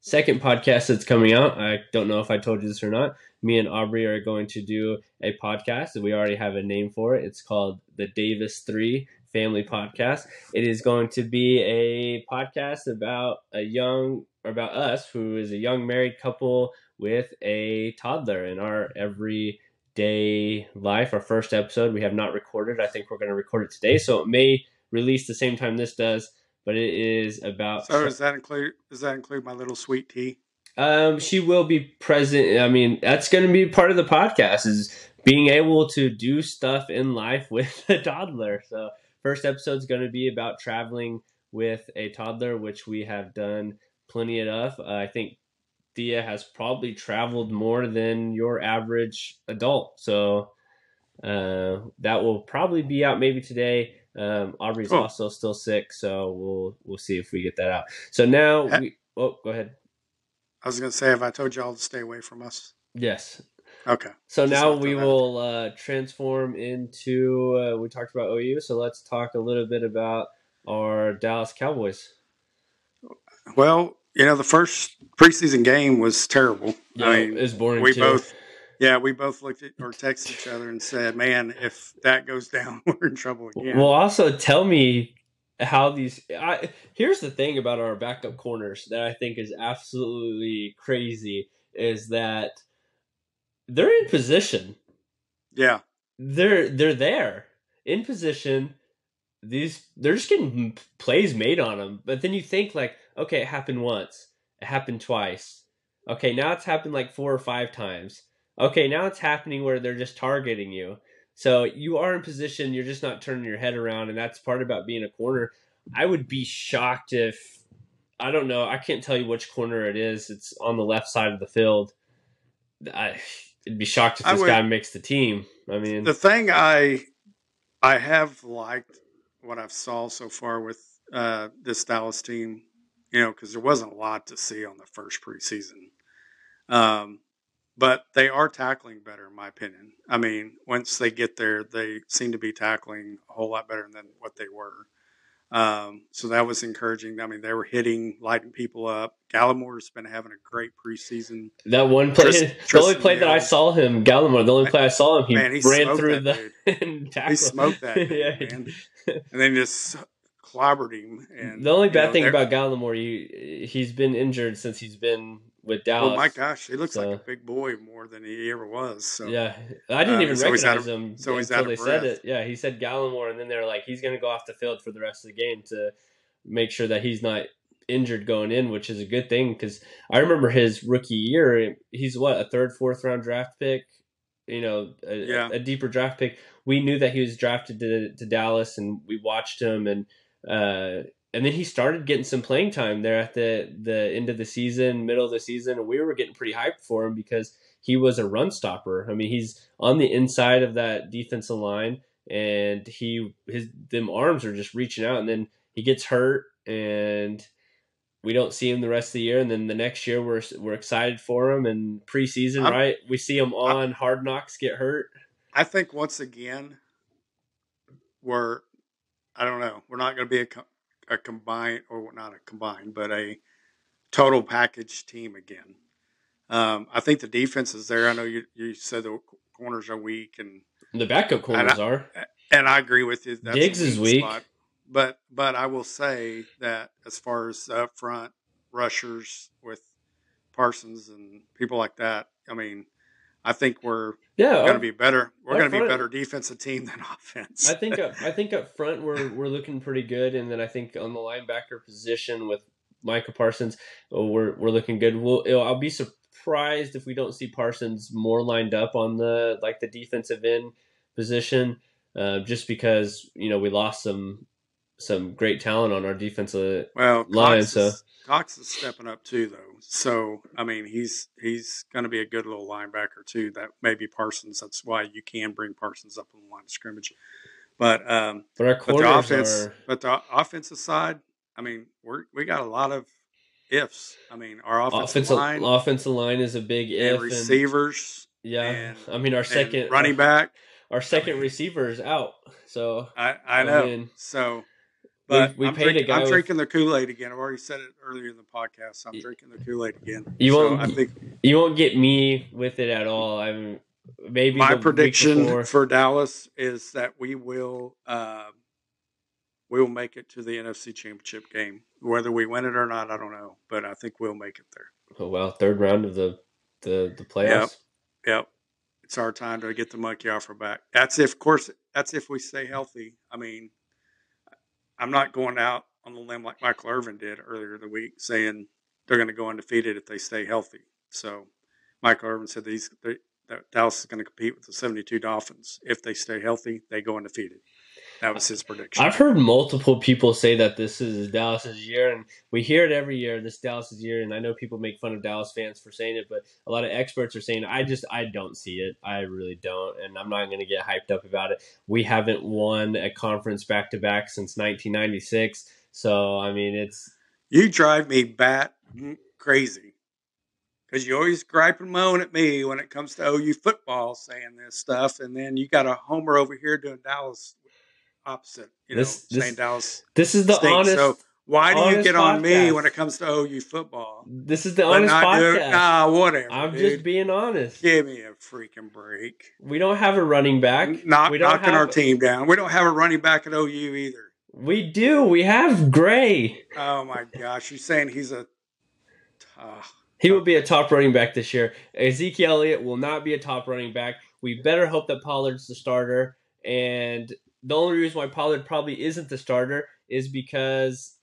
Second podcast that's coming out. I don't know if I told you this or not. Me and Aubrey are going to do a podcast, and we already have a name for it. It's called the Davis Three Family Podcast. It is going to be a podcast about a young, about us, who is a young married couple with a toddler in our everyday life. Our first episode we have not recorded. I think we're going to record it today, so it may release the same time this does. But it is about. So does that include does that include my little sweet tea? Um, she will be present. I mean, that's going to be part of the podcast is being able to do stuff in life with a toddler. So first episode is going to be about traveling with a toddler, which we have done plenty enough. Uh, I think Thea has probably traveled more than your average adult. So uh, that will probably be out maybe today. Um, Aubrey's Cool. also still sick, so we'll we'll see if we get that out. So now Ha- we. Oh, go ahead. I was going to say, have I told y'all to stay away from us? Yes. Okay. So Just now we will uh, transform into. Uh, we talked about OU, so let's talk a little bit about our Dallas Cowboys. Well, you know, the first preseason game was terrible. Yeah, I mean, it's boring. we too. both, yeah, we both looked at or texted each other and said, "Man, if that goes down, we're in trouble again." Well, also tell me how these. I, here's the thing about our backup corners that I think is absolutely crazy is that they're in position. yeah, They're they're there in position. These they're just getting plays made on them. But then you think like, okay, it happened once. It happened twice. Okay, now it's happened like four or five times. Okay, now it's happening where they're just targeting you. So you are in position, you're just not turning your head around, and that's part about being a corner. I would be shocked if I don't know, I can't tell you which corner it is. It's on the left side of the field. I, I'd be shocked if this would- guy makes the team. I mean, the thing I I have liked what I've saw so far with uh, this Dallas team, you know, because there wasn't a lot to see on the first preseason. Um, but they are tackling better, in my opinion. I mean, once they get there, they seem to be tackling a whole lot better than what they were. Um, so that was encouraging. I mean, they were hitting, lighting people up. Gallimore's been having a great preseason. that one play, Tris- the only Tristan play that I saw him, Gallimore, the only play I saw him, he, Man, he ran through the and tackled. He smoked that dude, yeah, man. and then just clobbered him. And the only bad know, thing about Gallimore, he he's been injured since he's been with Dallas. oh my gosh, he looks like a big boy more than he ever was. So Yeah, I didn't Uh, even so recognize him so he's until out they of said it. Yeah, he said Gallimore, and then they're like, he's going to go off the field for the rest of the game to make sure that he's not injured going in, which is a good thing because I remember his rookie year. He's what a third, fourth round draft pick. You know, a, Yeah. a deeper draft pick. We knew that he was drafted to, to Dallas, and we watched him, and uh, and then he started getting some playing time there at the the end of the season, middle of the season, and we were getting pretty hyped for him because he was a run stopper. I mean, he's on the inside of that defensive line, and he his them arms are just reaching out, and then he gets hurt, and we don't see him the rest of the year. And then the next year, we're we're excited for him, and preseason, I'm- right? We see him on Hard Knocks get hurt. I think once again, we're I don't know, we're not going to be a, a combined or not a combined, but a total package team again. Um, I think the defense is there. I know you you said the corners are weak, and The backup corners are. and I agree with you. That's Diggs is weak. But but I will say that as far as up front rushers with Parsons and people like that, I mean, I think we're Yeah, going to be better. We're going to be better defensive team than offense. I think up, I think up front we're we're looking pretty good, and then I think on the linebacker position with Micah Parsons, oh, we're we're looking good. We'll I'll be surprised if we don't see Parsons more lined up on the like the defensive end position. uh, just because you know we lost some some great talent on our defensive Well, line. Cox, So is, Cox is stepping up too, though. So I mean, he's he's going to be a good little linebacker too. That maybe Parsons. That's why you can bring Parsons up on the line of scrimmage. But um, but our but the offense, are but the offensive side, I mean, we're we got a lot of ifs. I mean, our offensive, offensive line offensive line is a big if and and- receivers, yeah, and- I mean our second running back. our second mean- receiver is out. So I I I know. mean, so, but we I'm, paid a guy I'm with- drinking the Kool Aid again. I've already said it earlier in the podcast. I'm drinking the Kool Aid again. You so won't- I think you won't get me with it at all. I'm maybe my prediction for Dallas is that we will uh, we will make it to the NFC Championship game. Whether we win it or not, I don't know, but I think we'll make it there. oh well third round of the the the playoffs. Yep, it's our time to get the monkey off our back. That's if, of course, that's if we stay healthy. I mean, I'm not going out on the limb like Michael Irvin did earlier in the week, saying they're going to go undefeated if they stay healthy. So, Michael Irvin said they, that Dallas is going to compete with the 72 Dolphins if they stay healthy. They go undefeated. That was his prediction. I've heard multiple people say that this is Dallas's year, and we hear it every year. This Dallas's year, and I know people make fun of Dallas fans for saying it, but a lot of experts are saying I just I don't see it. I really don't, and I'm not going to get hyped up about it. We haven't won a conference back to back since 1996, so I mean it's You drive me bat crazy because you always gripe and moan at me when it comes to OU football saying this stuff, and then you got a homer over here doing Dallas opposite. You know, This- this- saying Dallas. this is the stinks. honest. So why do you honest get on me when it comes to OU football? this is the honest podcast. Nah, whatever. I'm dude. just being honest. Give me a freaking break. We don't have a running back. Not we don't knocking our have- team down. We don't have a running back at OU either. We do. We have Gray. Oh my gosh, you're saying he's a. ah. He will be a top running back this year. Ezekiel Elliott will not be a top running back. We better hope that Pollard's the starter. And the only reason why Pollard probably isn't the starter is because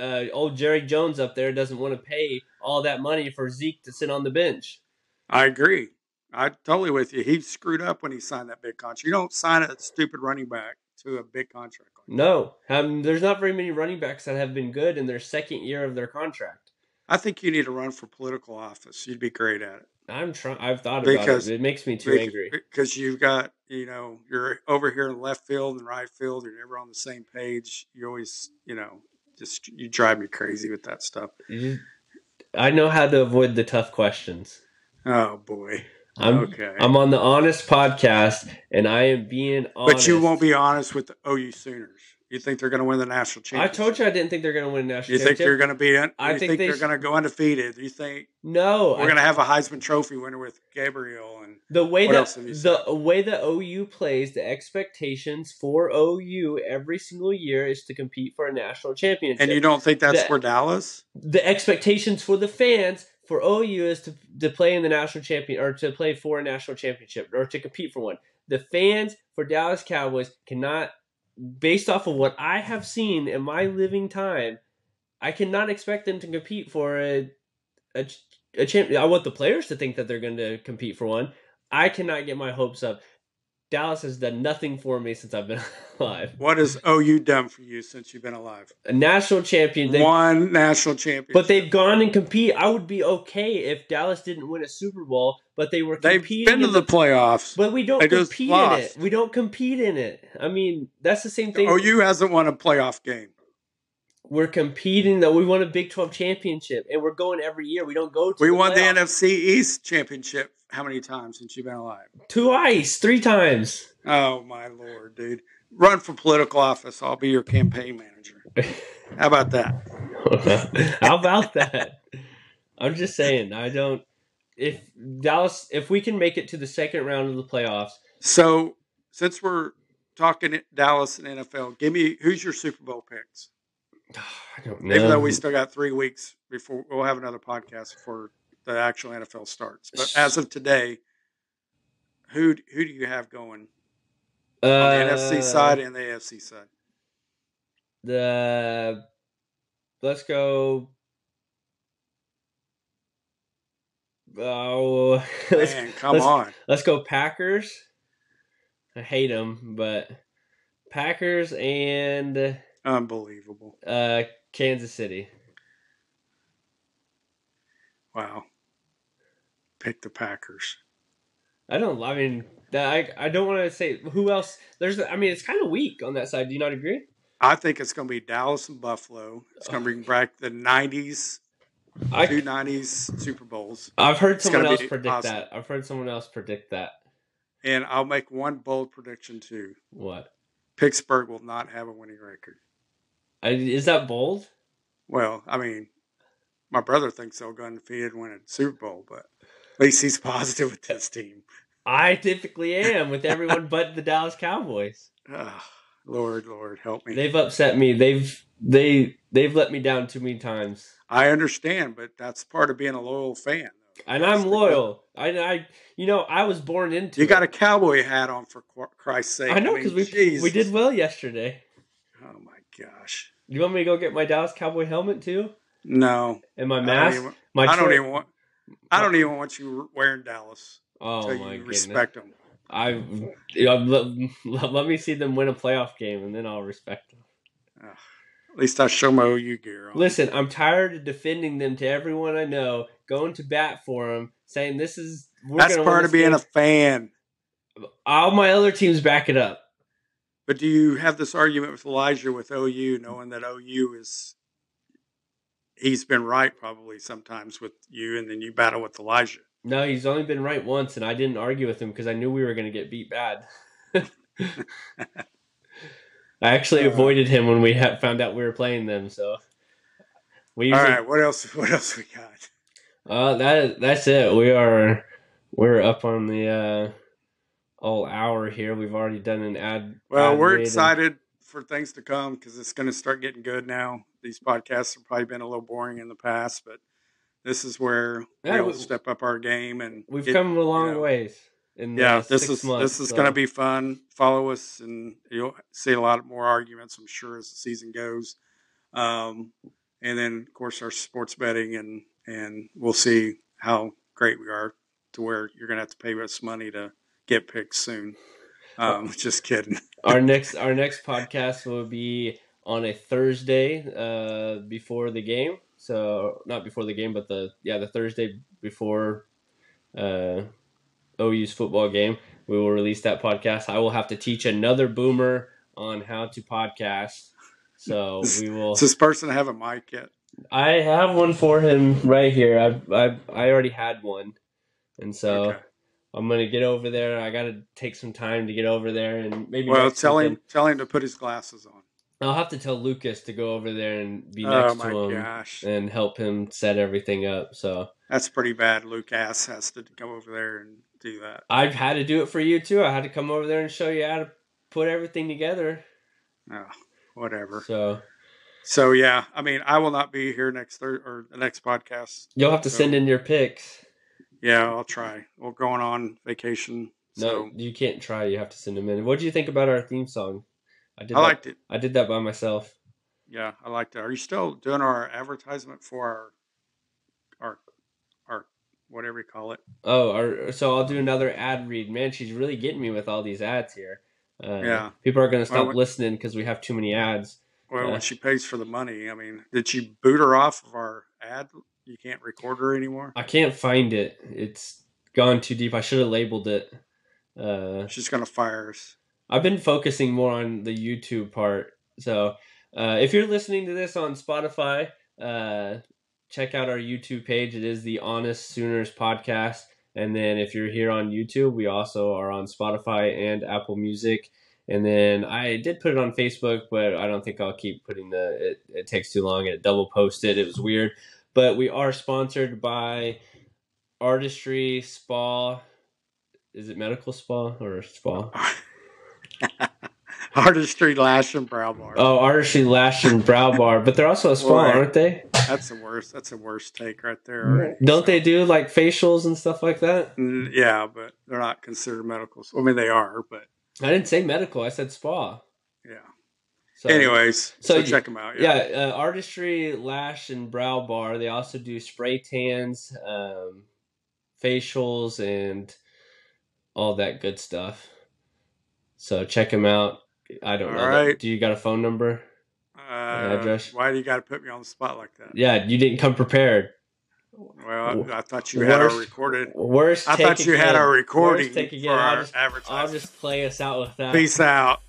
uh, old Jerry Jones up there doesn't want to pay all that money for Zeke to sit on the bench. I agree. I totally with you. He screwed up when he signed that big contract. You don't sign a stupid running back to a big contract. Like. No, um, there's not very many running backs that have been good in their second year of their contract. I think you need to run for political office. You'd be great at it. I'm trying. I've thought about Because- it. It makes me too angry. Because you've got, you know, you're over here in left field and right field. You're never on the same page. You always, you know, just you drive me crazy with that stuff. You- I know how to avoid the tough questions. Oh boy. I'm okay. I'm on the honest podcast, and I am being honest. but you won't be honest with the oh, OU Sooners. You think they're going to win the national championship. I championship? told you I didn't think they're going to win a national You think championship. they're going to be in? I you think think, they they're sh- going to go undefeated? You think no, we're I- going to have a Heisman Trophy winner with Gabriel and the way what that else have you said? the way that OU plays, the expectations for OU every single year is to compete for a national championship. and you don't think that's The- for Dallas? the expectations for the fans for OU is to to play in the national champion or to play for a national championship or to compete for one. The fans for Dallas Cowboys cannot, based off of what I have seen in my living time, I cannot expect them to compete for a a, a champion. I want the players to think that they're going to compete for one. I cannot get my hopes up. Dallas has done nothing for me since I've been alive. What has OU done for you since you've been alive? A national champion. They, One national championship. But they've gone and compete. I would be okay if Dallas didn't win a Super Bowl, but they were They've competing. been to in the playoffs. but we don't they compete in it. We don't compete in it. I mean, that's the same thing. OU hasn't won a playoff game. We're competing though. We won a Big Twelve championship, and we're going every year. We don't go. To We the won the. NFC East championship how many times since you've been alive? twice, three times. Oh my lord, dude! Run for political office. I'll be your campaign manager. How about that? How about that? I'm just saying. I don't. If Dallas, if we can make it to the second round of the playoffs, So, since we're talking Dallas and NFL, give me who's your Super Bowl picks. I don't know. Even though we still got three weeks before we'll have another podcast before the actual NFL starts, but as of today, who who do you have going on the NFC Uh, side and the AFC side? The let's go. Oh, let's, Man, come let's- on! let's go Packers. I hate them, but Packers and Unbelievable. uh, Kansas City. Wow. Pick the Packers. I don't. I mean, that- I I don't want to say who else. There's. I mean, it's kind of weak on that side. Do you not agree? I think it's going to be Dallas and Buffalo. It's going to bring back the 90s, I two 90s Super Bowls. I've heard It's someone else predict awesome. that. I've heard someone else predict that. And I'll make one bold prediction too. What? Pittsburgh will not have a winning record. I, is that bold? Well, I mean, my brother thinks they'll go undefeated and win a Super Bowl, but at least he's positive with this team. I typically am with everyone but the Dallas Cowboys. Ah, Lord, Lord, help me. They've upset me. They've they they've let me down too many times. I understand, but that's part of being a loyal fan. And That's I'm loyal. I, I you know I was born into. You it. got a cowboy hat on for Christ's sake. I know mean, because we Jesus. we did well yesterday. Oh my gosh. You want me to go get my Dallas Cowboy helmet too No, and my I don't mask? even- my I don't even want. I uh, don't even want you wearing Dallas Oh my you goodness! respect them. I let, let me see them win a playoff game and then I'll respect them. At least I show my OU gear on. Listen, I'm tired of defending them to everyone I know, going to bat for them, saying this is we're That's part of being game. a fan. All my other teams back it up. But do you have this argument with Elijah with OU, knowing that OU is he's been right probably sometimes with you, and then you battle with Elijah. No, he's only been right once, and I didn't argue with him because I knew we were going to get beat bad. I actually Uh. avoided him when we ha- found out we were playing them. So we usually, right, what else? What else we got? uh, that that's it. We are we're up on the uh, all hour here. We've already done an ad. Well, ad we're read and- excited for things to come because it's going to start getting good now. These podcasts have probably been a little boring in the past, but this is where Yeah, we'll step up our game and We've get- come a long you know, ways. In Yeah, this is months, this is so- going to be fun. Follow us, and you'll see a lot more arguments. I'm sure as the season goes. Um, and then, of course, our sports betting, and and we'll see how great we are to where you're going to have to pay us money to get picks soon. Um, just kidding. our next our next podcast will be on a Thursday uh, before the game. So not before the game, but the yeah the Thursday before uh, OU's football game. We will release that podcast. I will have to teach another boomer on how to podcast. So we will. Does this person have a mic yet? I have one for him right here. I I I already had one, and so. Okay. I'm gonna get over there. I gotta take some time to get over there, and maybe. Well, tell him tell him to put his glasses on. I'll have to tell Lucas to go over there and be Oh next my to him gosh, and help him set everything up. So that's pretty bad. Lucas has to go over there and do that. I've had to do it for you too. I had to come over there and show you how to put everything together. Oh, whatever. So So yeah, I mean, I will not be here next thir- or the next podcast. you'll have to So- send in your picks. Yeah, I'll try. We're going on vacation, No, so you can't try. You have to send them in. What do you think about our theme song? I did. I that, liked it. I did that by myself. Yeah, I liked it. Are you still doing our advertisement for our our our whatever you call it? Oh, our, so I'll do another ad read. Man, she's really getting me with all these ads here. Uh, Yeah. people are gonna stop Well, listening because we have too many ads. Well, Yeah. when she pays for the money, I mean, did she boot her off of our ad? You can't record her anymore. I can't find it. It's gone too deep. I should have labeled it. Uh, She's gonna fire us. I've been focusing more on the YouTube part. So uh, if you're listening to this on Spotify, uh, check out our YouTube page. It is the Honest Sooners podcast. And then if you're here on YouTube, we also are on Spotify and Apple Music. And then I did put it on Facebook, but I don't think I'll keep putting the. It, it takes too long. It double posted. It was weird. But we are sponsored by Artistry Spa. Is it Medical Spa or Spa? Artistry Lash and Brow Bar. Oh, Artistry Lash and Brow Bar, but they're also a spa, Boy. aren't they? That's the worst. That's the worst take right there. already. Don't they do like facials and stuff like that? Mm, Yeah, but they're not considered medical. I mean, they are, but I didn't say medical. I said spa. yeah. So, Anyways, so, so check them out. yeah, uh, Artistry Lash and Brow Bar. They also do spray tans, um, facials, and all that good stuff. So check him out. I don't All know. right. Do you got a phone number? Uh, address? Why do you got to put me on the spot like that? Yeah, you didn't come prepared. Well, I, I thought you had our Worst- recorded. Worst. I thought you had again. our recording Worst for. I'll our just, I'll just play us out with that. Peace out.